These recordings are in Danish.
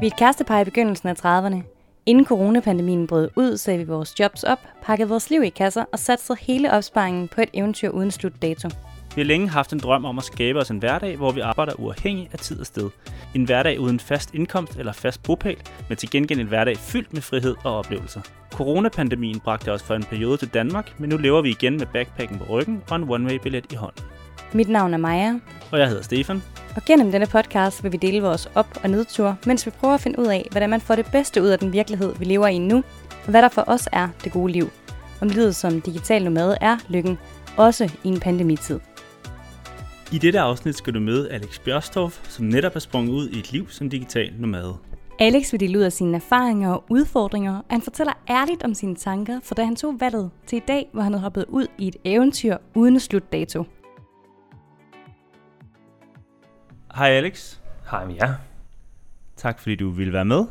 Vi er et kærestepar i begyndelsen af 30'erne. Inden coronapandemien brød ud, sagde vi vores jobs op, pakkede vores liv i kasser og satte hele opsparingen på et eventyr uden slutdato. Vi har længe haft en drøm om at skabe os en hverdag, hvor vi arbejder uafhængigt af tid og sted. En hverdag uden fast indkomst eller fast bopæl, men til gengæld en hverdag fyldt med frihed og oplevelser. Coronapandemien bragte os for en periode til Danmark, men nu lever vi igen med backpacken på ryggen og en one-way-billet i hånden. Mit navn er Maja. Og jeg hedder Stefan. Og gennem denne podcast vil vi dele vores op- og nedtur, mens vi prøver at finde ud af, hvordan man får det bedste ud af den virkelighed, vi lever i nu, og hvad der for os er det gode liv. Om livet som digital nomade er lykken, også i en pandemitid. I dette afsnit skal du møde Alex Bjørstorff, som netop er sprunget ud i et liv som digital nomade. Alex vil dele ud af sine erfaringer og udfordringer, og han fortæller ærligt om sine tanker, for da han tog valget til i dag, hvor han havde hoppet ud i et eventyr uden slutdato. Hej Alex. Hej jer. Tak fordi du ville være med.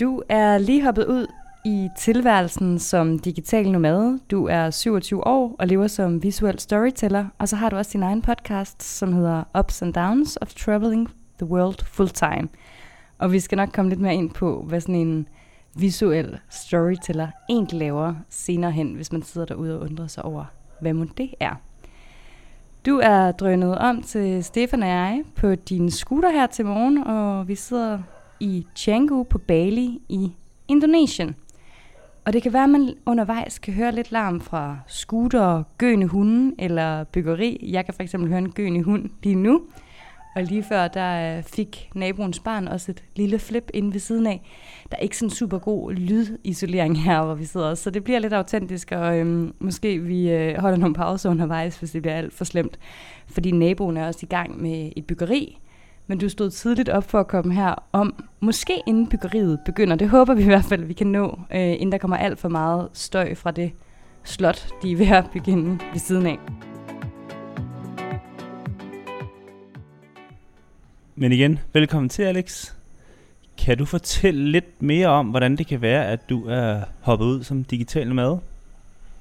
Du er lige hoppet ud i tilværelsen som digital nomade. Du er 27 år og lever som visuel storyteller, og så har du også din egen podcast, som hedder Ups and Downs of Traveling the World Full Time. Og vi skal nok komme lidt mere ind på, hvad sådan en visuel storyteller egentlig laver senere hen, hvis man sidder derude og undrer sig over, hvad må det er. Du er drønet om til Stefan og jeg på din scooter her til morgen, og vi sidder i Canggu på Bali i Indonesien. Og det kan være, at man undervejs kan høre lidt larm fra scooter, gøende hunde eller byggeri. Jeg kan for eksempel høre en gøende hund lige nu. Og lige før, der øh, fik naboens barn også et lille flip inde ved siden af. Der er ikke sådan super god lydisolering her, hvor vi sidder så det bliver lidt autentisk, og øhm, måske vi øh, holder nogle pauser undervejs, hvis det bliver alt for slemt. Fordi naboen er også i gang med et byggeri, men du stod tidligt op for at komme her om, måske inden byggeriet begynder. Det håber vi i hvert fald, vi kan nå, øh, inden der kommer alt for meget støj fra det slot, de er ved at begynde ved siden af. Men igen, velkommen til Alex. Kan du fortælle lidt mere om, hvordan det kan være, at du er hoppet ud som digital nomad?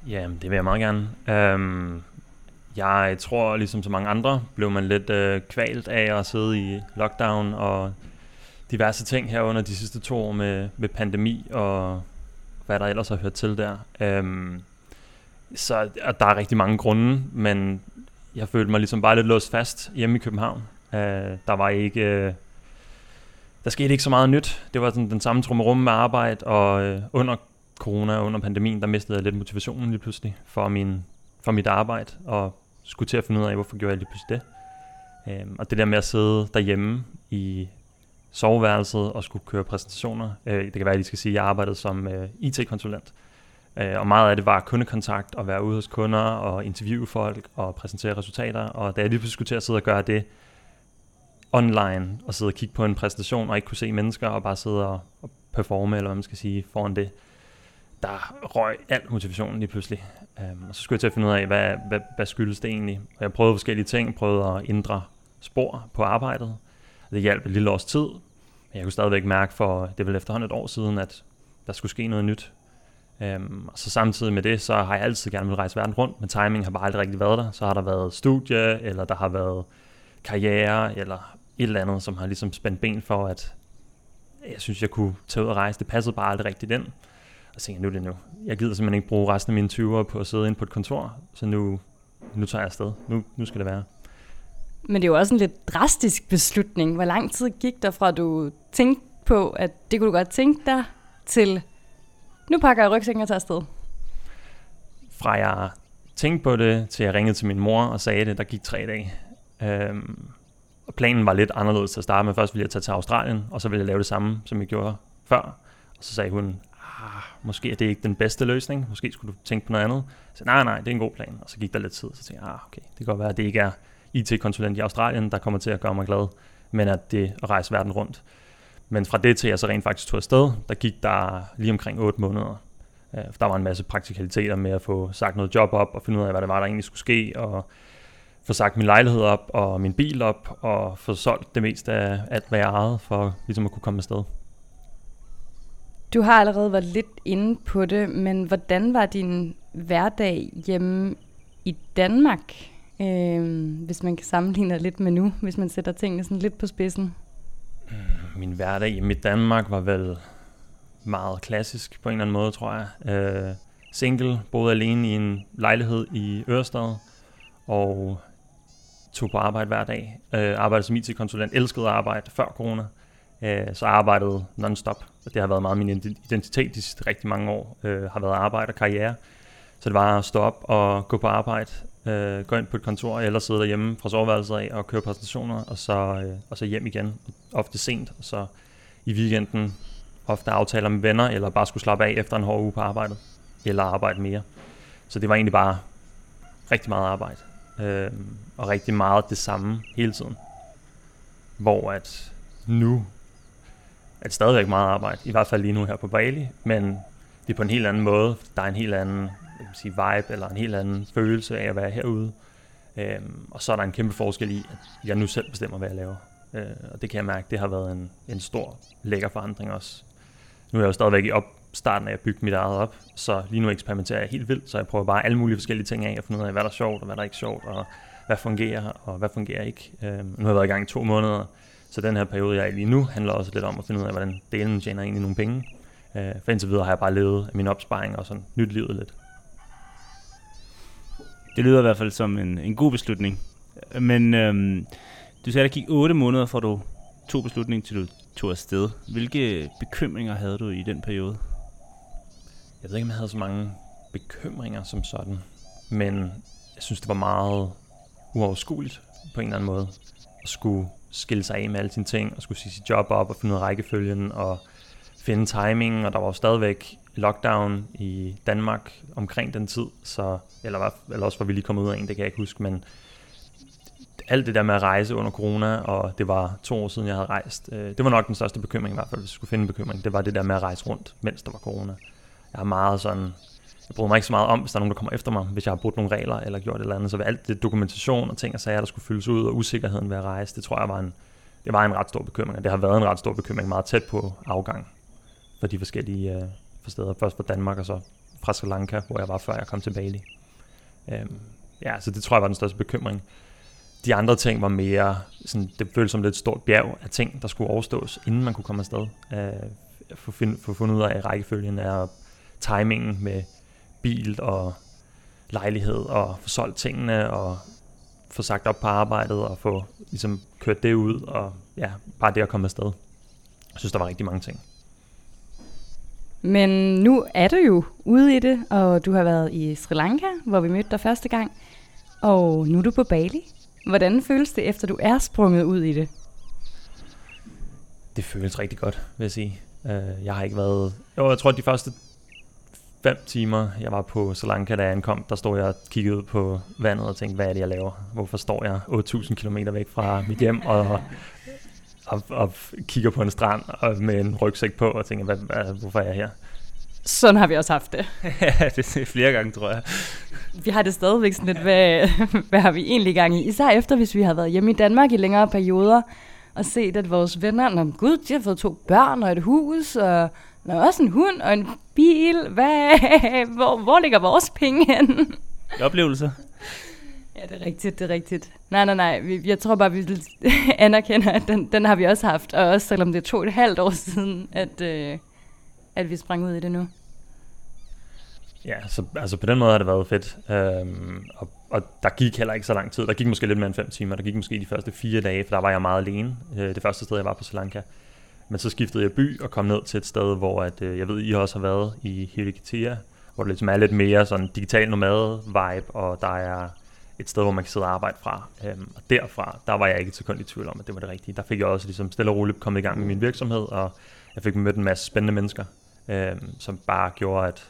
Ja, det vil jeg meget gerne. Øhm, jeg tror, ligesom så mange andre, blev man lidt øh, kvalt af at sidde i lockdown og diverse ting her under de sidste to år med, med pandemi og hvad der ellers har hørt til der. Øhm, så og der er rigtig mange grunde, men jeg følte mig ligesom bare lidt låst fast hjemme i København. Uh, der var ikke... Uh, der skete ikke så meget nyt. Det var sådan den samme trummerum med arbejde, og uh, under corona og under pandemien, der mistede jeg lidt motivationen lige pludselig for, min, for mit arbejde, og skulle til at finde ud af, hvorfor gjorde jeg lige pludselig det. Uh, og det der med at sidde derhjemme i soveværelset og skulle køre præsentationer. Uh, det kan være, at I skal sige, at jeg arbejdede som uh, IT-konsulent. Uh, og meget af det var kundekontakt og være ude hos kunder og interviewe folk og præsentere resultater. Og da jeg lige pludselig skulle til at sidde og gøre det, online og sidde og kigge på en præsentation og ikke kunne se mennesker og bare sidde og, og performe, eller hvad man skal sige, foran det, der røg al motivationen lige pludselig. Um, og så skulle jeg til at finde ud af, hvad, hvad, hvad skyldes det egentlig. Og jeg prøvede forskellige ting, prøvede at ændre spor på arbejdet. Det hjalp et lille års tid, men jeg kunne stadigvæk mærke for, det var efterhånden et år siden, at der skulle ske noget nyt. Um, og så samtidig med det, så har jeg altid gerne vil rejse verden rundt, men timing har bare aldrig rigtig været der. Så har der været studie, eller der har været karriere, eller et eller andet, som har ligesom spændt ben for, at jeg synes, jeg kunne tage ud og rejse. Det passede bare aldrig rigtigt ind. Og så tænkte jeg, nu er det nu. Jeg gider simpelthen ikke bruge resten af mine 20'er på at sidde inde på et kontor, så nu, nu tager jeg afsted. Nu, nu skal det være. Men det er jo også en lidt drastisk beslutning. Hvor lang tid gik der fra, du tænkte på, at det kunne du godt tænke dig, til nu pakker jeg rygsækken og tager afsted? Fra jeg tænkte på det, til jeg ringede til min mor og sagde det, der gik tre dage. Øhm, planen var lidt anderledes til at starte med. Først ville jeg tage til Australien, og så ville jeg lave det samme, som jeg gjorde før. Og så sagde hun, ah, måske er det ikke den bedste løsning. Måske skulle du tænke på noget andet. Så sagde, nej, nej, det er en god plan. Og så gik der lidt tid, så tænkte jeg, ah, okay, det kan godt være, at det ikke er IT-konsulent i Australien, der kommer til at gøre mig glad, men at det at rejse verden rundt. Men fra det til jeg så rent faktisk tog afsted, der gik der lige omkring 8 måneder. Øh, der var en masse praktikaliteter med at få sagt noget job op, og finde ud af, hvad det var, der egentlig skulle ske, og få sagt min lejlighed op og min bil op og få solgt det meste af alt, hvad jeg ejede, for ligesom at kunne komme afsted. Du har allerede været lidt inde på det, men hvordan var din hverdag hjemme i Danmark, øh, hvis man kan sammenligne lidt med nu, hvis man sætter tingene sådan lidt på spidsen? min hverdag i mit Danmark var vel meget klassisk på en eller anden måde, tror jeg. Øh, single, boede alene i en lejlighed i Ørestad, og tog på arbejde hver dag. Øh, arbejdede som IT-konsulent, elskede at arbejde før corona, øh, så arbejdede non-stop. Det har været meget min identitet de sidste rigtig mange år, øh, har været arbejde og karriere. Så det var at stå op og gå på arbejde, øh, gå ind på et kontor, eller sidde derhjemme fra soveværelset af og køre præsentationer, og så, øh, og så hjem igen, ofte sent, og så i weekenden ofte aftaler med venner, eller bare skulle slappe af efter en hård uge på arbejdet, eller arbejde mere. Så det var egentlig bare rigtig meget arbejde, øh, og rigtig meget det samme hele tiden. Hvor at nu er det stadigvæk meget arbejde, i hvert fald lige nu her på Bali, men det er på en helt anden måde. Der er en helt anden jeg sige, vibe, eller en helt anden følelse af at være herude. Øhm, og så er der en kæmpe forskel i, at jeg nu selv bestemmer, hvad jeg laver. Øh, og det kan jeg mærke, det har været en, en stor, lækker forandring også. Nu er jeg jo stadigvæk i op, starten af at bygge mit eget op, så lige nu eksperimenterer jeg helt vildt, så jeg prøver bare alle mulige forskellige ting af, at finde ud af, hvad der er sjovt, og hvad der er ikke sjovt, og hvad fungerer, og hvad fungerer ikke. Øhm, nu har jeg været i gang i to måneder, så den her periode, jeg er i lige nu, handler også lidt om at finde ud af, hvordan delen tjener egentlig nogle penge. Øh, for indtil videre har jeg bare levet af min opsparing og sådan nyt livet lidt. Det lyder i hvert fald som en, en god beslutning. Men øhm, du sagde, at der gik 8 måneder, for du tog beslutningen til du tog afsted. Hvilke bekymringer havde du i den periode? Jeg ved ikke, om jeg havde så mange bekymringer som sådan. Men jeg synes, det var meget uoverskueligt på en eller anden måde. At skulle skille sig af med alle sine ting, og skulle sige sit job op og finde ud af rækkefølgen, og finde timingen, og der var jo stadigvæk lockdown i Danmark omkring den tid, så, eller, var, eller også var vi lige kommet ud af en, det kan jeg ikke huske, men alt det der med at rejse under corona, og det var to år siden, jeg havde rejst, øh, det var nok den største bekymring i hvert fald, hvis jeg skulle finde en bekymring, det var det der med at rejse rundt, mens der var corona. Jeg er meget sådan, jeg bryder mig ikke så meget om, hvis der er nogen, der kommer efter mig, hvis jeg har brudt nogle regler eller gjort et eller andet, så vil alt det dokumentation og ting og sager, der skulle fyldes ud, og usikkerheden ved at rejse, det tror jeg var en, det var en ret stor bekymring, og det har været en ret stor bekymring meget tæt på afgang for de forskellige øh, for steder. Først fra Danmark, og så fra Sri Lanka, hvor jeg var, før jeg kom til Bali. Øhm, ja, så det tror jeg var den største bekymring. De andre ting var mere, sådan, det føltes som lidt et stort bjerg af ting, der skulle overstås, inden man kunne komme afsted. Øh, få, find, få fundet ud af rækkefølgen af timingen med bil og lejlighed, og få solgt tingene, og få sagt op på arbejdet, og få ligesom, kørt det ud, og ja, bare det at komme afsted. Jeg synes, der var rigtig mange ting. Men nu er du jo ude i det, og du har været i Sri Lanka, hvor vi mødte dig første gang. Og nu er du på Bali. Hvordan føles det, efter du er sprunget ud i det? Det føles rigtig godt, vil jeg sige. Uh, jeg har ikke været... Jo, jeg tror, at de første fem timer, jeg var på Sri Lanka, da jeg ankom, der stod jeg og kiggede ud på vandet og tænkte, hvad er det, jeg laver? Hvorfor står jeg 8.000 km væk fra mit hjem og, og, og kigger på en strand og med en rygsæk på og tænker, hvad, hvad, hvorfor er jeg her? Sådan har vi også haft det. ja, det er flere gange, tror jeg. Vi har det stadigvæk sådan lidt, hvad, hvad har vi egentlig gang i? Især efter, hvis vi har været hjemme i Danmark i længere perioder, og set, at vores venner, når gud, de har fået to børn og et hus, og der er også en hund og en bil. Hvad, hvor, hvor ligger vores penge hen? Oplevelser. Ja, det er rigtigt, det er rigtigt. Nej, nej, nej. Jeg tror bare, vi anerkender, at den, den har vi også haft. Og også selvom det er to og et halvt år siden, at, øh, at vi sprang ud i det nu. Ja, så altså på den måde har det været fedt. Øhm, og, og der gik heller ikke så lang tid. Der gik måske lidt mere end fem timer. Der gik måske de første fire dage, for der var jeg meget alene. Øh, det første sted, jeg var på Sri Lanka. Men så skiftede jeg by og kom ned til et sted, hvor at, øh, jeg ved, I også har været i Hirikatia, hvor det ligesom er lidt mere sådan digital nomade-vibe, og der er et sted, hvor man kan sidde og arbejde fra. Øhm, og derfra, der var jeg ikke et sekund i tvivl om, at det var det rigtige. Der fik jeg også ligesom stille og roligt kommet i gang med min virksomhed, og jeg fik mødt en masse spændende mennesker, øhm, som bare gjorde, at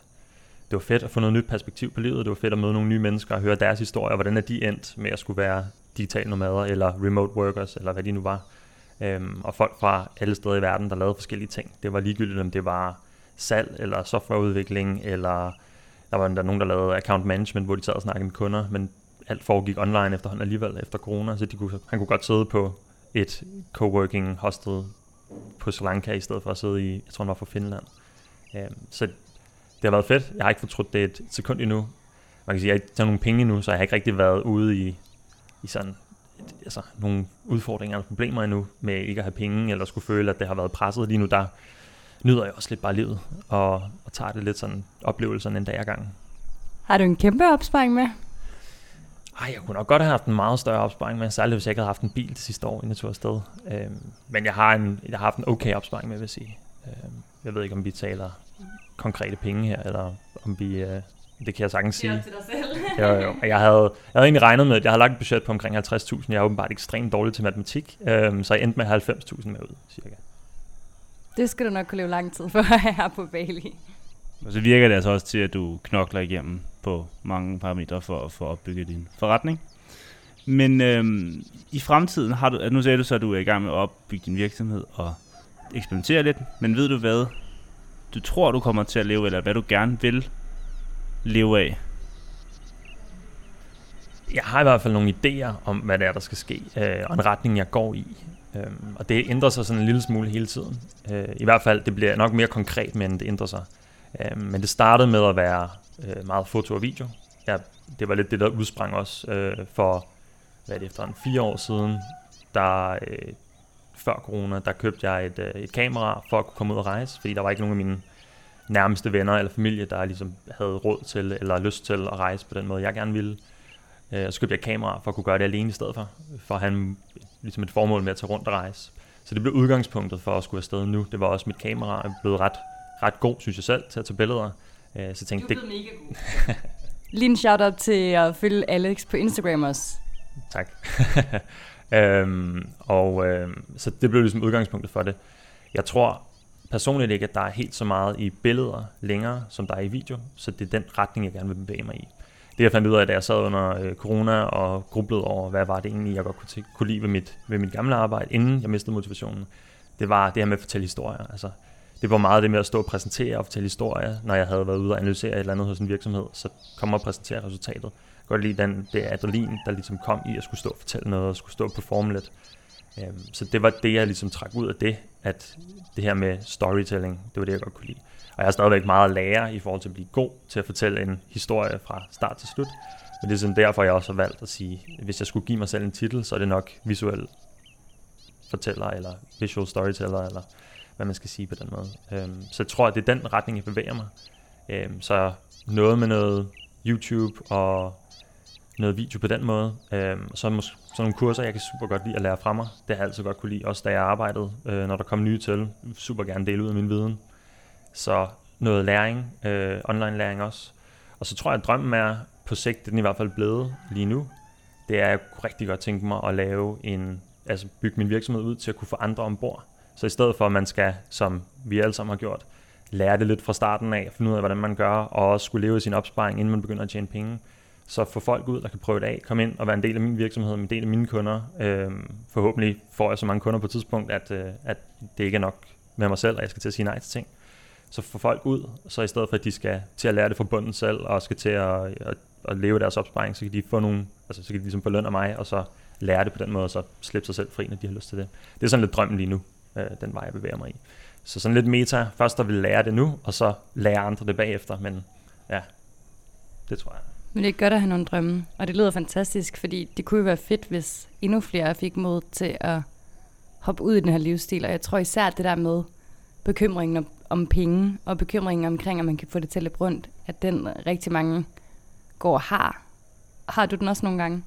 det var fedt at få noget nyt perspektiv på livet. Det var fedt at møde nogle nye mennesker og høre deres historier. Hvordan er de endt med at skulle være digital nomader, eller remote workers, eller hvad de nu var. Øhm, og folk fra alle steder i verden, der lavede forskellige ting. Det var ligegyldigt, om det var salg, eller softwareudvikling, eller der var der nogen, der lavede account management, hvor de sad og snakkede med kunder, men alt foregik online efterhånden alligevel efter corona, så de kunne, han kunne godt sidde på et coworking hostel på Sri Lanka, i stedet for at sidde i, jeg tror han var fra Finland. Øhm, så det har været fedt. Jeg har ikke fortrudt det et sekund endnu. Man kan sige, at jeg har ikke taget nogen penge endnu, så jeg har ikke rigtig været ude i, i sådan altså, nogle udfordringer eller problemer endnu med ikke at have penge, eller skulle føle, at det har været presset lige nu, der nyder jeg også lidt bare livet, og, og tager det lidt sådan oplevelserne en dag ad gangen. Har du en kæmpe opsparing med? Ej, jeg kunne nok godt have haft en meget større opsparing med, særligt hvis jeg ikke havde haft en bil det sidste år, inden jeg tog afsted. Øhm, men jeg har, en, jeg har haft en okay opsparing med, vil jeg sige. Øhm, jeg ved ikke, om vi taler konkrete penge her, eller om vi... Øh, det kan jeg sagtens sige. til dig selv. jo, jo. Jeg havde, jeg havde egentlig regnet med, at jeg havde lagt et budget på omkring 50.000. Jeg er åbenbart ekstremt dårlig til matematik, øhm, så jeg endte med 90.000 med ud, cirka. Det skal du nok kunne leve lang tid for her på Bali. Og så virker det altså også til, at du knokler igennem på mange parametre for, for at opbygge din forretning. Men øhm, i fremtiden har du, nu sagde du så, at du er i gang med at opbygge din virksomhed og eksperimentere lidt, men ved du hvad du tror, du kommer til at leve, eller hvad du gerne vil leve af? Jeg har i hvert fald nogle idéer om, hvad det er, der skal ske, øh, og en retning, jeg går i. Øh, og det ændrer sig sådan en lille smule hele tiden. Øh, I hvert fald, det bliver nok mere konkret, men det ændrer sig. Øh, men det startede med at være øh, meget foto og video. Ja, det var lidt det, der udsprang også øh, for, hvad er det, efter en fire år siden, der øh, før corona, der købte jeg et, øh, et kamera for at kunne komme ud og rejse, fordi der var ikke nogen af mine nærmeste venner eller familie, der ligesom havde råd til eller lyst til at rejse på den måde, jeg gerne ville. Øh, så købte jeg et kamera for at kunne gøre det alene i stedet for, for at have ligesom et formål med at tage rundt og rejse. Så det blev udgangspunktet for at skulle afsted nu. Det var også mit kamera er blevet ret, ret god, synes jeg selv, til at tage billeder. Øh, så tænkte, du er det... mega god. Lige en shout-out til at følge Alex på Instagram også. Tak. øhm, og øhm, så det blev ligesom udgangspunktet for det. Jeg tror personligt ikke, at der er helt så meget i billeder længere, som der er i video, så det er den retning, jeg gerne vil bevæge mig i. Det jeg fandt ud af, da jeg sad under øh, corona og grublede over, hvad var det egentlig, jeg godt kunne, kunne lide ved mit, ved mit gamle arbejde, inden jeg mistede motivationen, det var det her med at fortælle historier. Altså, det var meget det med at stå og præsentere og fortælle historier, når jeg havde været ude og analysere et eller andet hos en virksomhed, så kom og præsentere resultatet. Jeg godt lide den, det adrenalin, der ligesom kom i at skulle stå og fortælle noget, og skulle stå og performe lidt. Øhm, så det var det, jeg ligesom trak ud af det, at det her med storytelling, det var det, jeg godt kunne lide. Og jeg har stadigvæk meget at lære i forhold til at blive god til at fortælle en historie fra start til slut. Men det er sådan derfor, jeg også har valgt at sige, at hvis jeg skulle give mig selv en titel, så er det nok visuel fortæller, eller visual storyteller, eller hvad man skal sige på den måde. Øhm, så jeg tror, at det er den retning, jeg bevæger mig. Øhm, så noget med noget YouTube og noget video på den måde. Øh, så måske sådan nogle kurser, jeg kan super godt lide at lære fra mig. Det har jeg altid godt kunne lide, også da jeg arbejdede, øh, når der kom nye til. Super gerne dele ud af min viden. Så noget læring, øh, online læring også. Og så tror jeg, at drømmen er på sigt, det er den i hvert fald blevet lige nu, det er, at jeg kunne rigtig godt tænke mig at lave en, altså bygge min virksomhed ud til at kunne få andre ombord. Så i stedet for, at man skal, som vi alle sammen har gjort, lære det lidt fra starten af, finde ud af, hvordan man gør, og også skulle leve i sin opsparing, inden man begynder at tjene penge, så få folk ud, der kan prøve det af, komme ind og være en del af min virksomhed, en del af mine kunder. Øh, forhåbentlig får jeg så mange kunder på et tidspunkt, at, øh, at det ikke er nok med mig selv, og jeg skal til at sige nej til ting. Så få folk ud, så i stedet for, at de skal til at lære det fra bunden selv, og skal til at, at, at leve deres opsparing, så kan de få nogle, altså så kan de ligesom få løn af mig, og så lære det på den måde, og så slippe sig selv fri, når de har lyst til det. Det er sådan lidt drømmen lige nu, øh, den vej jeg bevæger mig i. Så sådan lidt meta, først der vil lære det nu, og så lære andre det bagefter, men ja, det tror jeg. Men det er godt at have nogle drømme, og det lyder fantastisk, fordi det kunne jo være fedt, hvis endnu flere fik mod til at hoppe ud i den her livsstil. Og jeg tror især det der med bekymringen om, om penge, og bekymringen omkring, at man kan få det til at løbe rundt, at den rigtig mange går og har. Har du den også nogle gange?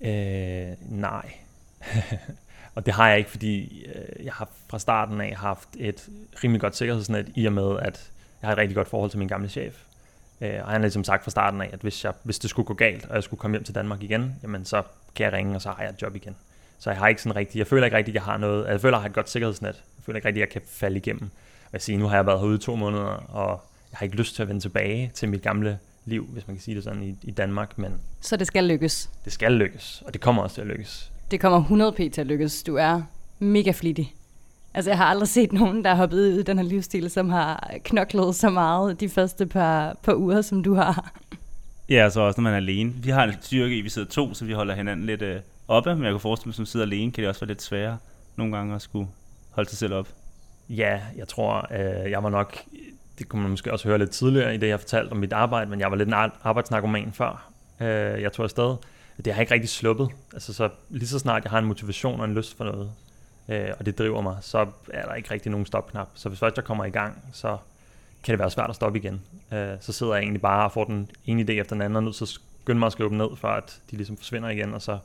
Øh, nej. og det har jeg ikke, fordi øh, jeg har fra starten af haft et rimelig godt sikkerhedsnet, i og med, at jeg har et rigtig godt forhold til min gamle chef. Øh, og han har ligesom sagt fra starten af, at hvis, jeg, hvis det skulle gå galt, og jeg skulle komme hjem til Danmark igen, jamen så kan jeg ringe, og så har jeg et job igen. Så jeg har ikke sådan rigtig, jeg føler ikke rigtig, at jeg har noget, jeg føler, at jeg har et godt sikkerhedsnet. Jeg føler ikke rigtig, at jeg kan falde igennem. Jeg siger, nu har jeg været herude i to måneder, og jeg har ikke lyst til at vende tilbage til mit gamle liv, hvis man kan sige det sådan, i, i Danmark. Men så det skal lykkes? Det skal lykkes, og det kommer også til at lykkes. Det kommer 100 p til at lykkes. Du er mega flittig. Altså, jeg har aldrig set nogen, der har hoppet ud i den her livsstil, som har knoklet så meget de første par, par uger, som du har. Ja, så også når man er alene. Vi har en styrke i, vi sidder to, så vi holder hinanden lidt øh, oppe, men jeg kan forestille mig, som sidder alene, kan det også være lidt sværere nogle gange at skulle holde sig selv op. Ja, jeg tror, øh, jeg var nok, det kunne man måske også høre lidt tidligere i det, jeg fortalte om mit arbejde, men jeg var lidt en arbejdsnarkoman før øh, jeg tog afsted. det har ikke rigtig sluppet. Altså så lige så snart jeg har en motivation og en lyst for noget, øh, og det driver mig, så er der ikke rigtig nogen stopknap. Så hvis først jeg kommer i gang, så kan det være svært at stoppe igen. Øh, så sidder jeg egentlig bare og får den ene idé efter den anden, og nu så skynder mig at skrive dem ned, for at de ligesom forsvinder igen, og så,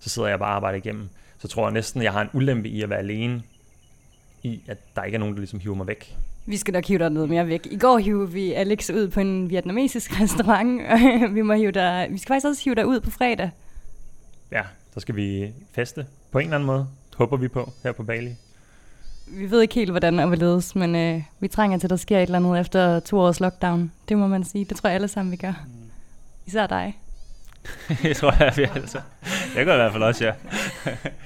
så sidder jeg bare og arbejder igennem. Så tror jeg næsten, jeg har en ulempe i at være alene, i at der ikke er nogen, der ligesom hiver mig væk. Vi skal nok hive dig noget mere væk. I går hive vi Alex ud på en vietnamesisk restaurant. vi, må hive dig, vi skal faktisk også hive dig ud på fredag. Ja, så skal vi feste på en eller anden måde. Håber vi på her på Bali. Vi ved ikke helt, hvordan og hvorledes, men øh, vi trænger til, at der sker et eller andet efter to års lockdown. Det må man sige. Det tror jeg alle sammen, vi gør. Mm. Især dig. jeg tror jeg, vi altså. Jeg gør i hvert fald også, ja.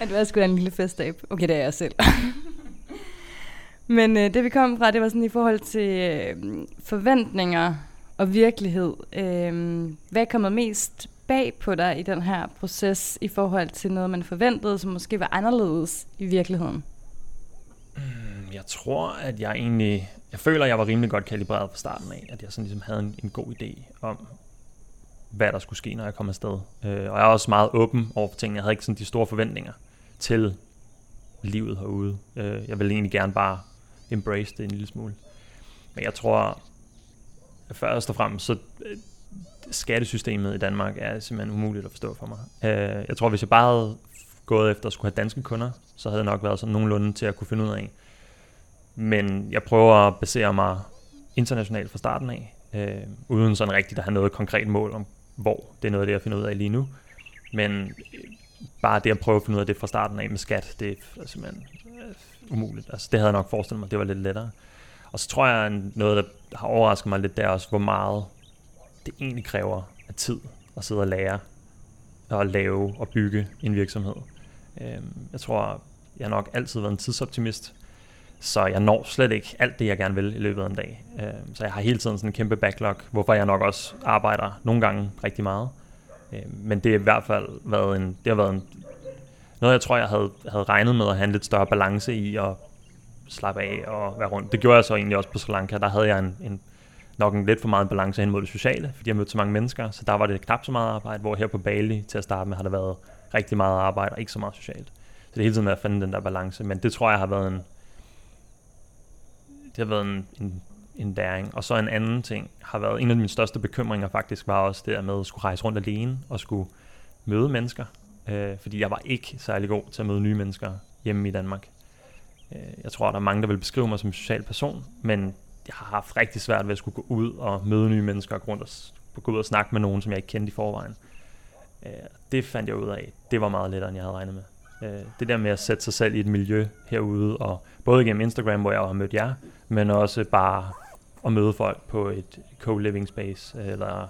at du er sgu da en lille festab. Okay, det er jeg selv. Men øh, det vi kom fra, det var sådan i forhold til øh, forventninger og virkelighed. Øh, hvad er kommet mest bag på dig i den her proces i forhold til noget, man forventede, som måske var anderledes i virkeligheden? Mm, jeg tror, at jeg egentlig... Jeg føler, at jeg var rimelig godt kalibreret fra starten af, at jeg sådan ligesom havde en, en god idé om, hvad der skulle ske, når jeg kom afsted. Øh, og jeg er også meget åben over for ting. Jeg havde ikke sådan de store forventninger til livet herude. Øh, jeg ville egentlig gerne bare embrace det en lille smule. Men jeg tror, at først og fremmest, så øh, skattesystemet i Danmark er simpelthen umuligt at forstå for mig. Øh, jeg tror, hvis jeg bare havde gået efter at skulle have danske kunder, så havde det nok været sådan nogenlunde til at kunne finde ud af. Men jeg prøver at basere mig internationalt fra starten af, øh, uden sådan rigtigt at have noget konkret mål om, hvor. Det er noget af det, jeg finder ud af lige nu. Men øh, bare det at prøve at finde ud af det fra starten af med skat, det er simpelthen øh, umuligt. Altså, det havde jeg nok forestillet mig, det var lidt lettere. Og så tror jeg, noget, der har overrasket mig lidt, det er også, hvor meget det egentlig kræver af tid at sidde og lære og lave og bygge en virksomhed. Øhm, jeg tror, jeg har nok altid været en tidsoptimist, så jeg når slet ikke alt det, jeg gerne vil i løbet af en dag. Øhm, så jeg har hele tiden sådan en kæmpe backlog, hvorfor jeg nok også arbejder nogle gange rigtig meget. Øhm, men det har i hvert fald været en, det har været en noget, jeg tror, jeg havde, havde regnet med at have en lidt større balance i at slappe af og være rundt. Det gjorde jeg så egentlig også på Sri Lanka. Der havde jeg en, en nok en lidt for meget balance hen mod det sociale, fordi jeg mødte så mange mennesker, så der var det knap så meget arbejde, hvor her på Bali til at starte med har det været rigtig meget arbejde og ikke så meget socialt. Så det er hele tiden med at finde den der balance, men det tror jeg har været en, det har været en, en, en læring. Og så en anden ting har været, en af mine største bekymringer faktisk var også det med at skulle rejse rundt alene og skulle møde mennesker øh, fordi jeg var ikke særlig god til at møde nye mennesker hjemme i Danmark. Øh, jeg tror, der er mange, der vil beskrive mig som en social person, men jeg har haft rigtig svært ved at skulle gå ud og møde nye mennesker og gå ud og snakke med nogen, som jeg ikke kendte i forvejen. Øh, det fandt jeg ud af. Det var meget lettere, end jeg havde regnet med. Øh, det der med at sætte sig selv i et miljø herude, og både gennem Instagram, hvor jeg har mødt jer, men også bare at møde folk på et co-living space, øh, eller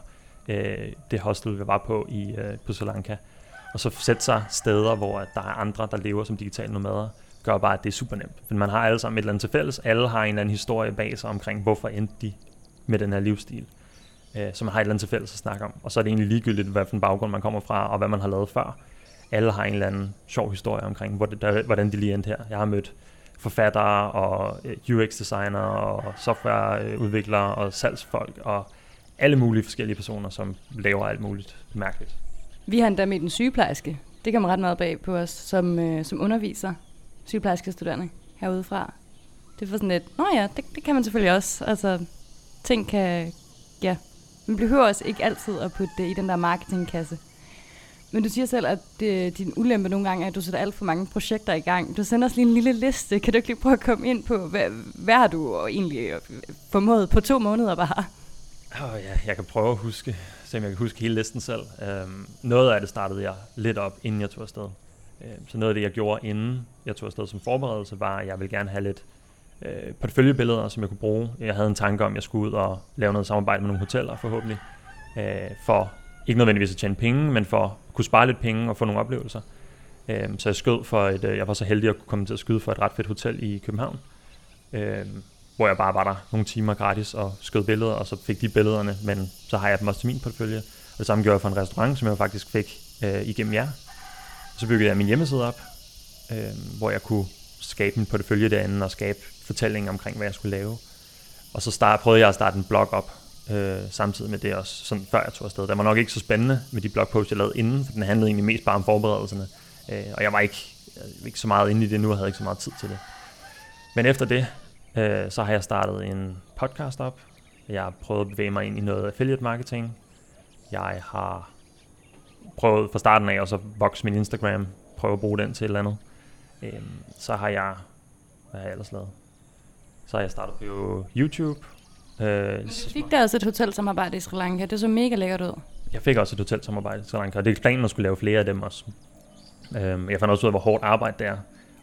øh, det hostel, vi var på i øh, på Sri Lanka og så sætte sig steder, hvor der er andre, der lever som digitale nomader, gør bare, at det er super nemt. For man har alle sammen et eller andet til fælles. Alle har en eller anden historie bag sig omkring, hvorfor endte de med den her livsstil. Øh, så man har et eller andet til fælles at snakke om. Og så er det egentlig ligegyldigt, hvad for en baggrund man kommer fra, og hvad man har lavet før. Alle har en eller anden sjov historie omkring, hvordan de lige endte her. Jeg har mødt forfattere og øh, UX-designer og softwareudviklere og salgsfolk og alle mulige forskellige personer, som laver alt muligt mærkeligt. Vi har endda med en sygeplejerske. Det kan man ret meget bag på os, som, øh, som underviser sygeplejerskestuderende herude fra. Det var sådan lidt, nå ja, det, det kan man selvfølgelig også. Altså, ting kan, ja, man behøver også ikke altid at putte det i den der marketingkasse. Men du siger selv, at det, din ulempe nogle gange er, at du sætter alt for mange projekter i gang. Du sender os lige en lille liste. Kan du ikke lige prøve at komme ind på, hvad, hvad har du egentlig øh, formået på to måneder bare? Oh, ja, jeg kan prøve at huske se om jeg kan huske hele listen selv. Øhm, noget af det startede jeg lidt op, inden jeg tog afsted. Øh, så noget af det, jeg gjorde, inden jeg tog afsted som forberedelse, var, at jeg ville gerne have lidt øh, porteføljebilleder, som jeg kunne bruge. Jeg havde en tanke om, at jeg skulle ud og lave noget samarbejde med nogle hoteller, forhåbentlig. Øh, for ikke nødvendigvis at tjene penge, men for at kunne spare lidt penge og få nogle oplevelser. Øhm, så jeg skød for et, øh, jeg var så heldig at kunne komme til at skyde for et ret fedt hotel i København. Øhm, hvor jeg bare var der nogle timer gratis og skød billeder, og så fik de billederne, men så har jeg dem også til min portefølje. Og det samme gjorde jeg for en restaurant, som jeg faktisk fik øh, igennem jer. Så byggede jeg min hjemmeside op, øh, hvor jeg kunne skabe en portefølje derinde og skabe fortællinger omkring, hvad jeg skulle lave. Og så start, prøvede jeg at starte en blog op, øh, samtidig med det også, sådan før jeg tog afsted. Det var nok ikke så spændende med de blogposts, jeg lavede inden, for den handlede egentlig mest bare om forberedelserne. Øh, og jeg var ikke, jeg var ikke så meget inde i det nu, og havde ikke så meget tid til det. Men efter det, øh, så har jeg startet en podcast op. Jeg har prøvet at bevæge mig ind i noget affiliate marketing. Jeg har prøvet fra starten af også at vokse min Instagram, prøve at bruge den til et eller andet. Øh, så har jeg, hvad har jeg ellers lavet? Så har jeg startet på YouTube. Øh, fik der også et hotelsamarbejde i Sri Lanka. Det så mega lækkert ud. Jeg fik også et hotelsamarbejde i Sri Lanka, og det er planen at skulle lave flere af dem også. Øh, jeg fandt også ud af, hvor hårdt arbejde det er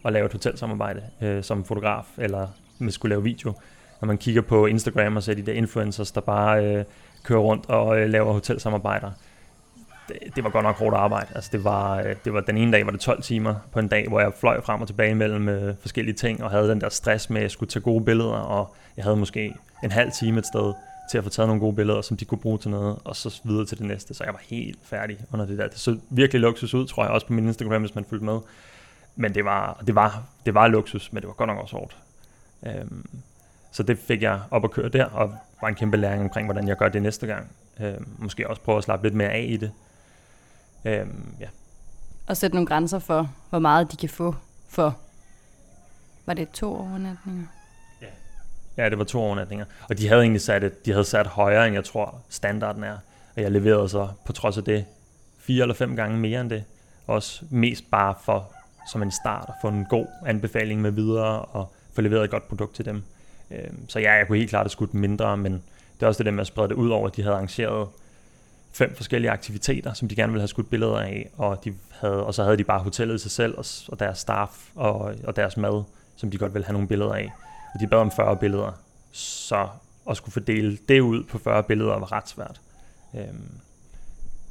at lave et hotelsamarbejde øh, som fotograf, eller med skulle lave video. Når man kigger på Instagram og ser de der influencers, der bare øh, kører rundt og øh, laver hotelsamarbejder, det, det var godt nok hårdt arbejde. Altså det var, øh, det var den ene dag var det 12 timer på en dag, hvor jeg fløj frem og tilbage mellem øh, forskellige ting, og havde den der stress med, at jeg skulle tage gode billeder, og jeg havde måske en halv time et sted til at få taget nogle gode billeder, som de kunne bruge til noget, og så videre til det næste. Så jeg var helt færdig under det der. Det så virkelig luksus ud, tror jeg, også på min Instagram, hvis man fulgte med. Men det var, det var, det var luksus, men det var godt nok også hårdt. Øhm, så det fik jeg op at køre der, og var en kæmpe læring omkring, hvordan jeg gør det næste gang. Øhm, måske også prøve at slappe lidt mere af i det. Øhm, ja. Og sætte nogle grænser for, hvor meget de kan få for, var det to overnatninger? Ja. ja, det var to overnatninger. Og de havde egentlig sat, et, de havde sat højere, end jeg tror standarden er. Og jeg leverede så på trods af det fire eller fem gange mere end det. Også mest bare for som en start at få en god anbefaling med videre og få leveret et godt produkt til dem. Øhm, så ja, jeg kunne helt klart have skudt mindre, men det er også det der med at sprede det ud over, at de havde arrangeret fem forskellige aktiviteter, som de gerne ville have skudt billeder af, og, de havde, og så havde de bare hotellet i sig selv, og, og deres staff og, og deres mad, som de godt ville have nogle billeder af. Og de bad om 40 billeder, så at skulle fordele det ud på 40 billeder var ret svært. Øhm.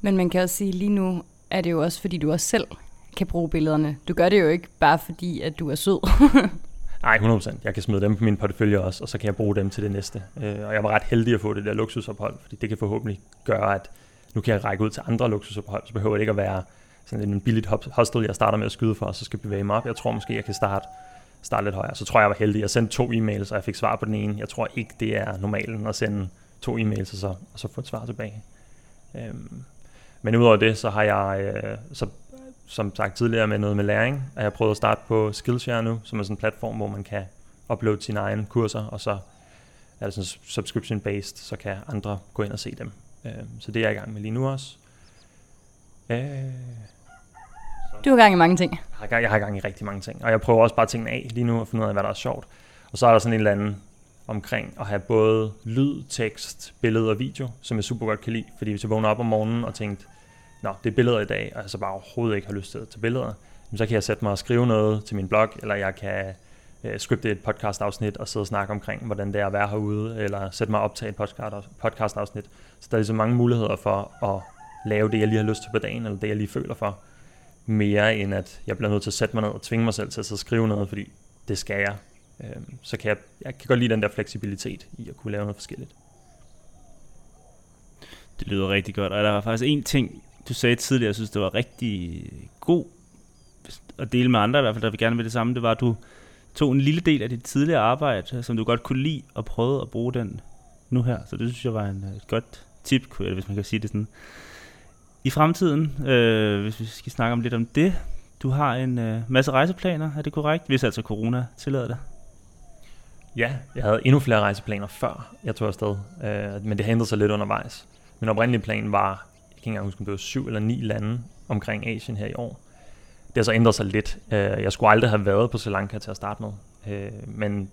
Men man kan også sige, lige nu er det jo også, fordi du også selv kan bruge billederne. Du gør det jo ikke bare fordi, at du er sød. Nej, 100%. Jeg kan smide dem på min portefølje også, og så kan jeg bruge dem til det næste. Øh, og jeg var ret heldig at få det der luksusophold, fordi det kan forhåbentlig gøre, at nu kan jeg række ud til andre luksusophold, så behøver det ikke at være sådan en billigt hostel, jeg starter med at skyde for, og så skal bevæge mig op. Jeg tror måske, jeg kan starte, starte lidt højere. Så tror jeg, jeg var heldig. Jeg sendte to e-mails, og jeg fik svar på den ene. Jeg tror ikke, det er normalen at sende to e-mails, og så, og så få et svar tilbage. Øhm, men udover det, så har jeg, øh, så som sagt tidligere med noget med læring, at jeg prøvet at starte på Skillshare nu, som er sådan en platform, hvor man kan uploade sine egne kurser, og så er det sådan subscription-based, så kan andre gå ind og se dem. Øh, så det er jeg i gang med lige nu også. Øh, du har gang i mange ting. Jeg har, gang, jeg har gang i rigtig mange ting, og jeg prøver også bare tingene af lige nu, og finde ud af, hvad der er sjovt. Og så er der sådan en eller anden omkring at have både lyd, tekst, billede og video, som jeg super godt kan lide. Fordi hvis jeg vågner op om morgenen og tænkte, nå, det er billeder i dag, og jeg så bare overhovedet ikke har lyst til at tage billeder, så kan jeg sætte mig og skrive noget til min blog, eller jeg kan øh, scripte et podcast-afsnit og sidde og snakke omkring, hvordan det er at være herude, eller sætte mig op til et podcast-afsnit. Så der er ligesom mange muligheder for at lave det, jeg lige har lyst til på dagen, eller det, jeg lige føler for, mere end at jeg bliver nødt til at sætte mig ned og tvinge mig selv til at sidde og skrive noget, fordi det skal jeg. Øh, så kan jeg, jeg kan godt lide den der fleksibilitet i at kunne lave noget forskelligt. Det lyder rigtig godt, og der var faktisk en ting, du sagde tidligere, jeg synes, det var rigtig god at dele med andre, i hvert fald der vil gerne vil det samme, det var, at du tog en lille del af dit tidligere arbejde, som du godt kunne lide, og prøvede at bruge den nu her. Så det synes jeg var en, øh, et godt tip, hvis man kan sige det sådan. I fremtiden, øh, hvis vi skal snakke om lidt om det, du har en øh, masse rejseplaner, er det korrekt? Hvis altså corona tillader det. Ja, jeg havde endnu flere rejseplaner før jeg tog afsted, øh, men det hentede sig lidt undervejs. Min oprindelige plan var jeg kan ikke engang huske, om det var syv eller ni lande omkring Asien her i år. Det har så ændret sig lidt. Øh, jeg skulle aldrig have været på Sri Lanka til at starte med, øh, men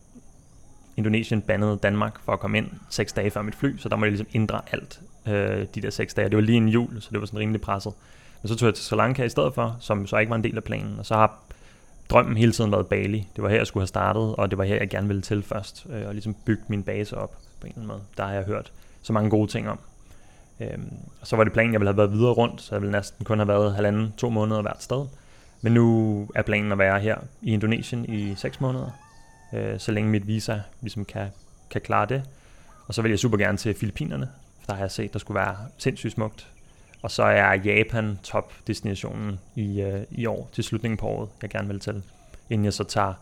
Indonesien bandede Danmark for at komme ind seks dage før mit fly, så der må jeg ligesom ændre alt øh, de der seks dage. Det var lige en jul, så det var sådan rimelig presset. Men så tog jeg til Sri Lanka i stedet for, som så ikke var en del af planen, og så har drømmen hele tiden været Bali. Det var her, jeg skulle have startet, og det var her, jeg gerne ville til først, øh, og ligesom bygge min base op på en eller anden måde. Der har jeg hørt så mange gode ting om. Øhm, og så var det planen, jeg ville have været videre rundt, så jeg ville næsten kun have været halvanden, to måneder hvert sted. Men nu er planen at være her i Indonesien i 6 måneder, øh, så længe mit visa ligesom kan, kan klare det. Og så vil jeg super gerne til Filippinerne, for der har jeg set, der skulle være sindssygt smukt. Og så er Japan top destinationen i, øh, i år, til slutningen på året, jeg gerne vil til. Inden jeg så tager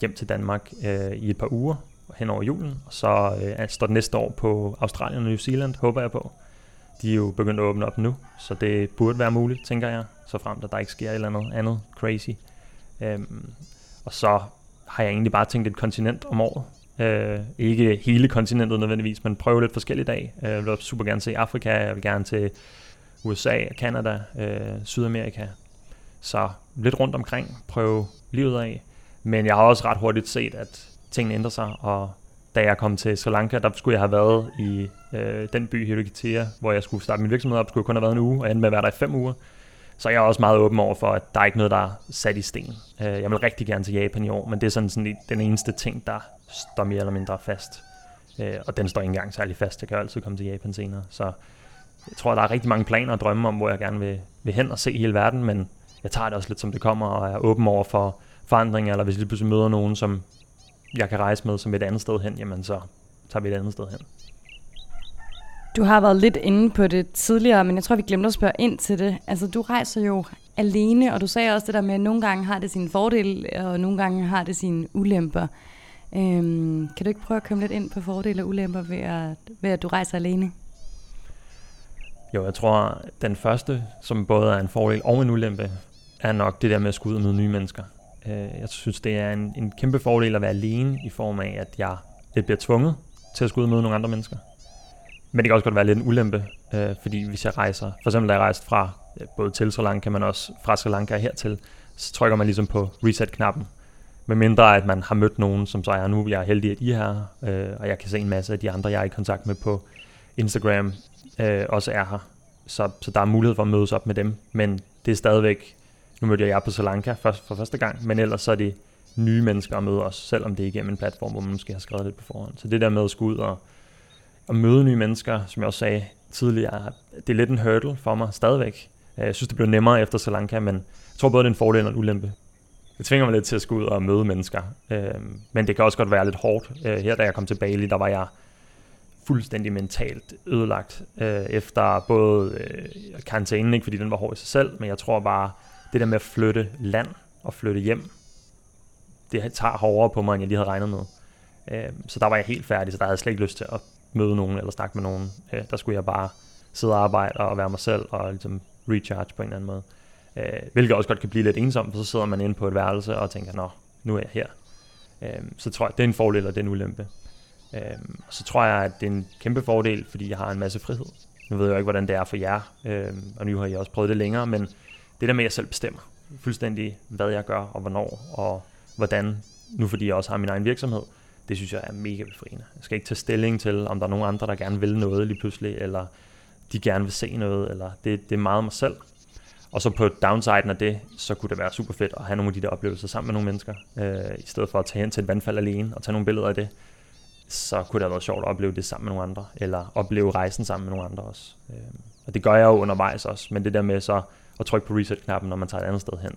hjem til Danmark øh, i et par uger, hen over julen, og så øh, står det næste år på Australien og New Zealand, håber jeg på. De er jo begyndt at åbne op nu, så det burde være muligt, tænker jeg, så frem at der ikke sker et eller andet andet crazy. Øhm, og så har jeg egentlig bare tænkt et kontinent om året. Øh, ikke hele kontinentet nødvendigvis, men prøve lidt forskelligt dag. Øh, jeg vil super gerne se Afrika, jeg vil gerne til USA, Kanada, øh, Sydamerika. Så lidt rundt omkring, prøve livet af. Men jeg har også ret hurtigt set, at tingene ændrer sig, og da jeg kom til Sri Lanka, der skulle jeg have været i øh, den by, Hirokittia, hvor jeg skulle starte min virksomhed op, skulle jeg kun have været en uge, og endte med at være der i fem uger. Så jeg er også meget åben over for, at der er ikke noget, der er sat i sten. Øh, jeg vil rigtig gerne til Japan i år, men det er sådan, sådan den eneste ting, der står mere eller mindre fast. Øh, og den står ikke engang særlig fast. Jeg kan altid komme til Japan senere. Så jeg tror, der er rigtig mange planer og drømme om, hvor jeg gerne vil, vil hen og se hele verden, men jeg tager det også lidt, som det kommer, og er åben over for forandringer, eller hvis jeg lige pludselig møder nogen, som jeg kan rejse med som et andet sted hen, jamen så tager vi et andet sted hen. Du har været lidt inde på det tidligere, men jeg tror, vi glemte at spørge ind til det. Altså, du rejser jo alene, og du sagde også det der med, at nogle gange har det sine fordele, og nogle gange har det sine ulemper. Øhm, kan du ikke prøve at komme lidt ind på fordele og ulemper ved at, ved at du rejser alene? Jo, jeg tror, den første, som både er en fordel og en ulempe, er nok det der med at skulle ud og møde nye mennesker. Øh, jeg synes, det er en, en kæmpe fordel at være alene i form af, at jeg lidt bliver tvunget til at skulle ud og møde nogle andre mennesker. Men det kan også godt være lidt en ulempe, øh, fordi hvis jeg rejser, for eksempel da jeg rejste fra både til Sri Lanka, men også fra Sri Lanka hertil, så trykker man ligesom på reset-knappen. Med mindre at man har mødt nogen, som så er nu, jeg er heldig, at I er her, øh, og jeg kan se en masse af de andre, jeg er i kontakt med på Instagram, øh, også er her. Så, så der er mulighed for at mødes op med dem, men det er stadigvæk, nu mødte jeg jer på Sri Lanka for, for første gang, men ellers så er det nye mennesker at møde os, selvom det er igennem en platform, hvor man måske har skrevet lidt på forhånd. Så det der med at skulle ud og og møde nye mennesker, som jeg også sagde tidligere, det er lidt en hurdle for mig stadigvæk. Øh, jeg synes, det blev nemmere efter Sri Lanka, men jeg tror både, det er en fordel og en ulempe. Det tvinger mig lidt til at skulle ud og møde mennesker, øh, men det kan også godt være lidt hårdt. Øh, her da jeg kom til Bali, der var jeg fuldstændig mentalt ødelagt efter både karantænen, ikke fordi den var hård i sig selv, men jeg tror bare, det der med at flytte land og flytte hjem, det tager hårdere på mig, end jeg lige havde regnet med. Øh, så der var jeg helt færdig, så der havde jeg slet ikke lyst til at møde nogen eller snakke med nogen. Øh, der skulle jeg bare sidde og arbejde og være mig selv og ligesom recharge på en eller anden måde. Øh, hvilket også godt kan blive lidt ensomt, for så sidder man inde på et værelse og tænker, nå, nu er jeg her. Øh, så tror jeg, det er en fordel og det er en ulempe. Øh, og så tror jeg, at det er en kæmpe fordel, fordi jeg har en masse frihed. Nu ved jeg jo ikke, hvordan det er for jer, øh, og nu har jeg også prøvet det længere, men det der med, at jeg selv bestemmer fuldstændig, hvad jeg gør og hvornår, og hvordan, nu fordi jeg også har min egen virksomhed, det synes jeg er mega befriende. Jeg skal ikke tage stilling til, om der er nogen andre, der gerne vil noget lige pludselig, eller de gerne vil se noget, eller det, det er meget mig selv. Og så på downsiden af det, så kunne det være super fedt at have nogle af de der oplevelser sammen med nogle mennesker, øh, i stedet for at tage hen til et vandfald alene og tage nogle billeder af det, så kunne det have været sjovt at opleve det sammen med nogle andre, eller opleve rejsen sammen med nogle andre også. Øh, og det gør jeg jo undervejs også, men det der med så og trykke på reset-knappen, når man tager et andet sted hen,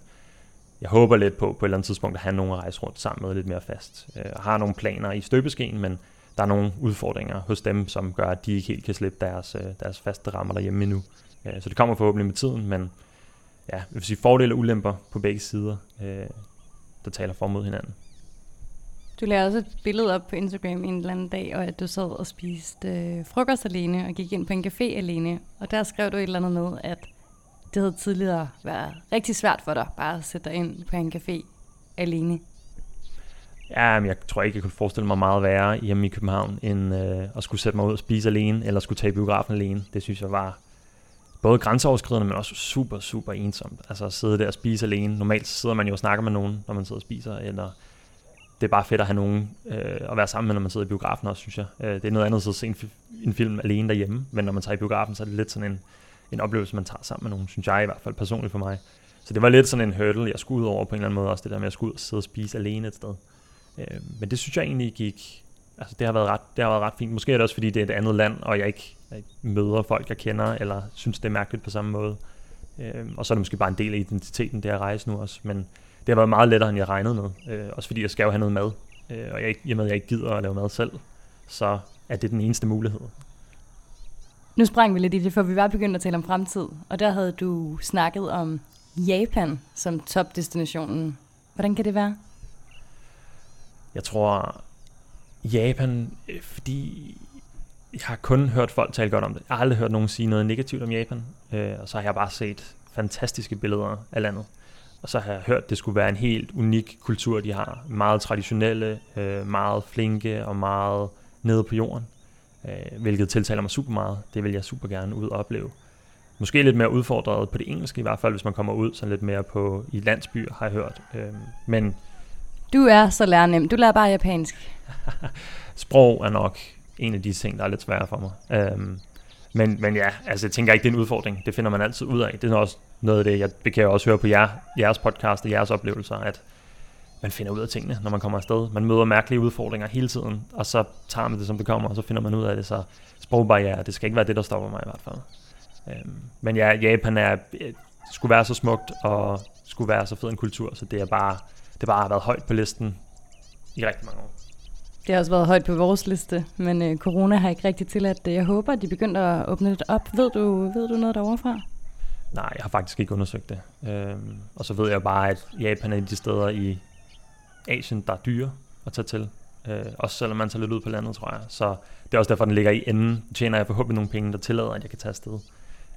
jeg håber lidt på på et eller andet tidspunkt at have nogen at rejse rundt sammen med lidt mere fast. Øh, jeg har nogle planer i støbeskeen, men der er nogle udfordringer hos dem, som gør, at de ikke helt kan slippe deres, øh, deres faste rammer derhjemme endnu. Øh, så det kommer forhåbentlig med tiden, men ja, jeg vil sige fordele og ulemper på begge sider, der taler for mod hinanden. Du lavede også et billede op på Instagram en eller anden dag, og at du sad og spiste øh, frokost alene og gik ind på en café alene. Og der skrev du et eller andet med, at det havde tidligere været rigtig svært for dig, bare at sætte dig ind på en café alene. Ja, men jeg tror ikke, jeg kunne forestille mig meget værre hjemme i København, end øh, at skulle sætte mig ud og spise alene, eller skulle tage biografen alene. Det synes jeg var både grænseoverskridende, men også super, super ensomt. Altså at sidde der og spise alene. Normalt sidder man jo og snakker med nogen, når man sidder og spiser, eller det er bare fedt at have nogen øh, at være sammen med, når man sidder i biografen også, synes jeg. Øh, det er noget andet at se en, en film alene derhjemme, men når man tager i biografen, så er det lidt sådan en, en oplevelse, man tager sammen med nogen, synes jeg i hvert fald personligt for mig. Så det var lidt sådan en hurdle, jeg skulle ud over på en eller anden måde, også det der med at skulle ud og sidde og spise alene et sted. Øh, men det synes jeg egentlig gik, altså det har, været ret, det har været ret fint. Måske er det også, fordi det er et andet land, og jeg ikke, jeg ikke møder folk, jeg kender, eller synes, det er mærkeligt på samme måde. Øh, og så er det måske bare en del af identiteten, det at rejse nu også. Men det har været meget lettere, end jeg regnede med. Øh, også fordi jeg skal jo have noget mad. Øh, og jeg, i og med, at jeg ikke gider at lave mad selv, så er det den eneste mulighed. Nu sprang vi lidt i det, for vi var begyndt at tale om fremtid, og der havde du snakket om Japan som topdestinationen. Hvordan kan det være? Jeg tror, Japan, øh, fordi jeg har kun hørt folk tale godt om det. Jeg har aldrig hørt nogen sige noget negativt om Japan, øh, og så har jeg bare set fantastiske billeder af landet. Og så har jeg hørt, at det skulle være en helt unik kultur, de har. Meget traditionelle, øh, meget flinke og meget nede på jorden. Øh, hvilket tiltaler mig super meget. Det vil jeg super gerne ud og opleve. Måske lidt mere udfordret på det engelske, i hvert fald hvis man kommer ud så lidt mere på i landsbyer, har jeg hørt. Øh, men Du er så lærnem. Du lærer bare japansk. sprog er nok en af de ting, der er lidt svære for mig. Øhm, men, men ja, altså jeg tænker ikke, det er en udfordring. Det finder man altid ud af. Det er også noget af det, jeg kan jeg også høre på jer, jeres podcast og jeres oplevelser, at man finder ud af tingene, når man kommer afsted. Man møder mærkelige udfordringer hele tiden, og så tager man det, som det kommer, og så finder man ud af det. Så sprogbarriere, det skal ikke være det, der stopper mig i hvert fald. Øhm, men ja, Japan er, øh, skulle være så smukt, og skulle være så fed en kultur, så det er bare, det bare har været højt på listen i rigtig mange år. Det har også været højt på vores liste, men øh, corona har ikke rigtig tilladt det. Jeg håber, de begynder at åbne det op. Ved du, ved du noget derovre fra? Nej, jeg har faktisk ikke undersøgt det. Øhm, og så ved jeg bare, at Japan er et af de steder i Asien, der er dyre at tage til. Øh, også selvom man tager lidt ud på landet, tror jeg. Så det er også derfor, den ligger i enden. Tjener jeg forhåbentlig nogle penge, der tillader, at jeg kan tage afsted.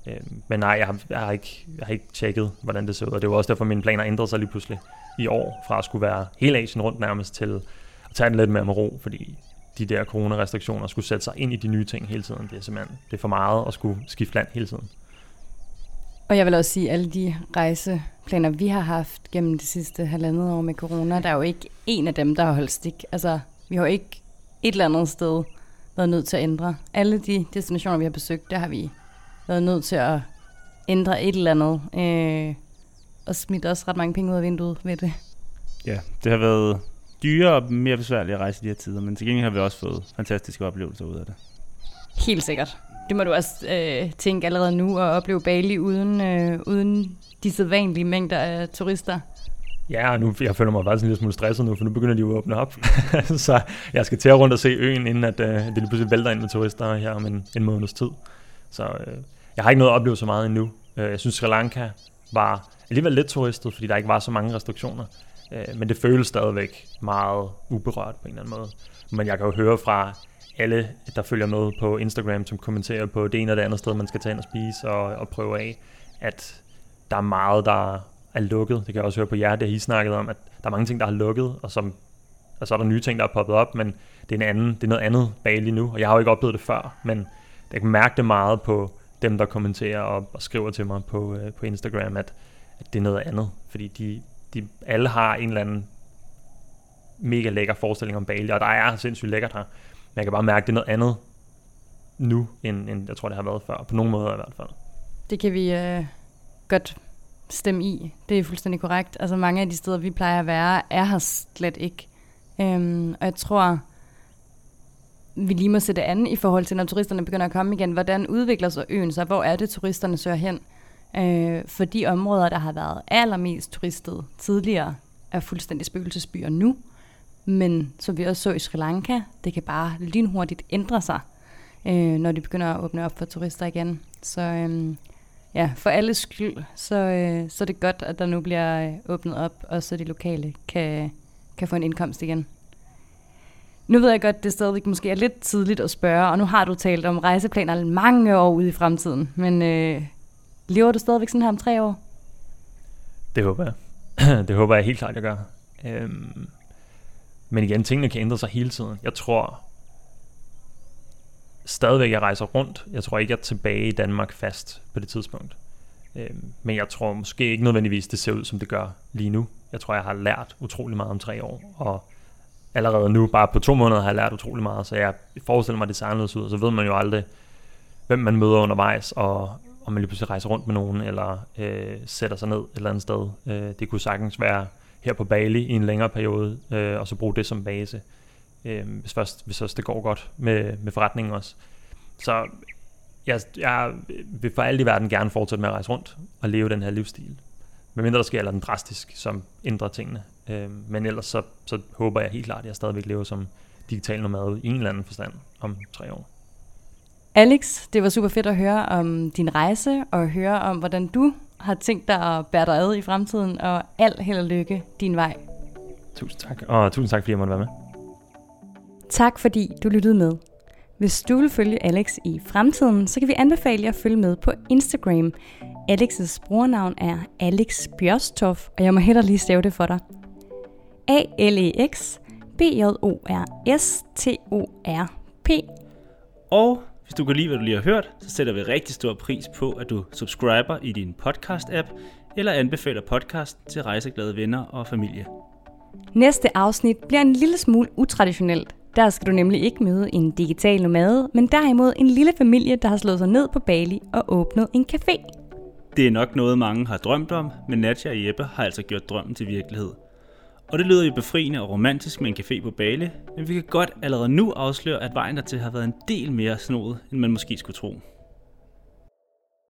Øh, men nej, jeg har, jeg, har ikke, jeg har ikke tjekket, hvordan det ser ud. Og det var også derfor, mine planer ændrede sig lige pludselig i år. Fra at skulle være hele Asien rundt nærmest til at tage den lidt mere med ro. Fordi de der coronarestriktioner skulle sætte sig ind i de nye ting hele tiden. Det er simpelthen det er for meget at skulle skifte land hele tiden. Og jeg vil også sige, at alle de rejseplaner, vi har haft gennem det sidste halvandet år med corona, der er jo ikke en af dem, der har holdt stik. Altså, vi har jo ikke et eller andet sted været nødt til at ændre. Alle de destinationer, vi har besøgt, der har vi været nødt til at ændre et eller andet. Øh, og smidt også ret mange penge ud af vinduet ved det. Ja, det har været dyrere og mere besværligt at rejse i de her tider, men til gengæld har vi også fået fantastiske oplevelser ud af det. Helt sikkert. Det må du også øh, tænke allerede nu, at opleve Bali uden, øh, uden de sædvanlige mængder af turister. Ja, og nu, jeg føler mig faktisk en lille smule stresset nu, for nu begynder de jo at åbne op. så jeg skal til at rundt og se øen, inden at, øh, det lige pludselig vælter ind med turister her om en, en måneds tid. Så øh, jeg har ikke noget at opleve så meget endnu. Øh, jeg synes, Sri Lanka var alligevel lidt turistet, fordi der ikke var så mange restriktioner. Øh, men det føles stadigvæk meget uberørt på en eller anden måde. Men jeg kan jo høre fra alle, der følger med på Instagram, som kommenterer på det ene og det andet sted, man skal tage ind og spise og, og prøve af, at der er meget, der er lukket. Det kan jeg også høre på jer, det har I snakket om, at der er mange ting, der har lukket, og, som, og så er der nye ting, der er poppet op, men det er, en anden, det er noget andet Bali nu, og jeg har jo ikke oplevet det før, men jeg kan mærke det meget på dem, der kommenterer og, og skriver til mig på, øh, på Instagram, at, at det er noget andet, fordi de, de alle har en eller anden mega lækker forestilling om Bali, og der er sindssygt lækkert her, men jeg kan bare mærke, at det er noget andet nu, end, end jeg tror, det har været før, på nogle måder i hvert fald. Det kan vi øh, godt stemme i. Det er fuldstændig korrekt. Altså mange af de steder, vi plejer at være, er her slet ikke. Øhm, og jeg tror, vi lige må sætte an i forhold til, når turisterne begynder at komme igen. Hvordan udvikler sig øen sig? Hvor er det, turisterne søger hen? Øh, for de områder, der har været allermest turistet tidligere, er fuldstændig spøgelsesbyer nu. Men som vi også så i Sri Lanka, det kan bare lynhurtigt ændre sig, øh, når de begynder at åbne op for turister igen. Så øh, ja, for alles skyld, så, øh, så er det godt, at der nu bliver øh, åbnet op, og så de lokale kan, kan få en indkomst igen. Nu ved jeg godt, det stadig måske er lidt tidligt at spørge, og nu har du talt om rejseplaner mange år ude i fremtiden, men øh, lever du stadigvæk sådan her om tre år? Det håber jeg. det håber jeg helt klart, jeg gør. Øhm, men igen, tingene kan ændre sig hele tiden. Jeg tror stadigvæk, jeg rejser rundt. Jeg tror ikke, jeg er tilbage i Danmark fast på det tidspunkt. Øhm, men jeg tror måske ikke nødvendigvis, det ser ud, som det gør lige nu. Jeg tror, jeg har lært utrolig meget om tre år, og allerede nu, bare på to måneder, har jeg lært utrolig meget, så jeg forestiller mig, at det ser anderledes ud, og så ved man jo aldrig, hvem man møder undervejs, og om man lige pludselig rejser rundt med nogen, eller øh, sætter sig ned et eller andet sted. Øh, det kunne sagtens være her på Bali i en længere periode, øh, og så bruge det som base, øh, hvis, først, hvis først det går godt med, med forretningen også. Så jeg, jeg vil for alt i verden gerne fortsætte med at rejse rundt og leve den her livsstil. Medmindre der sker noget drastisk, som ændrer tingene. Øh, men ellers så, så håber jeg helt klart, at jeg stadigvæk lever som digital nomad i en eller anden forstand om tre år. Alex, det var super fedt at høre om din rejse, og høre om, hvordan du har tænkt dig at bære dig ad i fremtiden, og al held og lykke din vej. Tusind tak, og tusind tak, fordi jeg måtte være med. Tak fordi du lyttede med. Hvis du vil følge Alex i fremtiden, så kan vi anbefale jer at følge med på Instagram. Alex's brugernavn er Alex Bjørstof, og jeg må heller lige stave det for dig. A-L-E-X B-J-O-R-S-T-O-R-P. Og hvis du kan lide, hvad du lige har hørt, så sætter vi rigtig stor pris på, at du subscriber i din podcast-app, eller anbefaler podcast til rejseglade venner og familie. Næste afsnit bliver en lille smule utraditionelt. Der skal du nemlig ikke møde en digital nomade, men derimod en lille familie, der har slået sig ned på Bali og åbnet en café. Det er nok noget, mange har drømt om, men Nadja og Jeppe har altså gjort drømmen til virkelighed. Og det lyder jo befriende og romantisk med en café på Bali, men vi kan godt allerede nu afsløre, at vejen dertil har været en del mere snoet, end man måske skulle tro.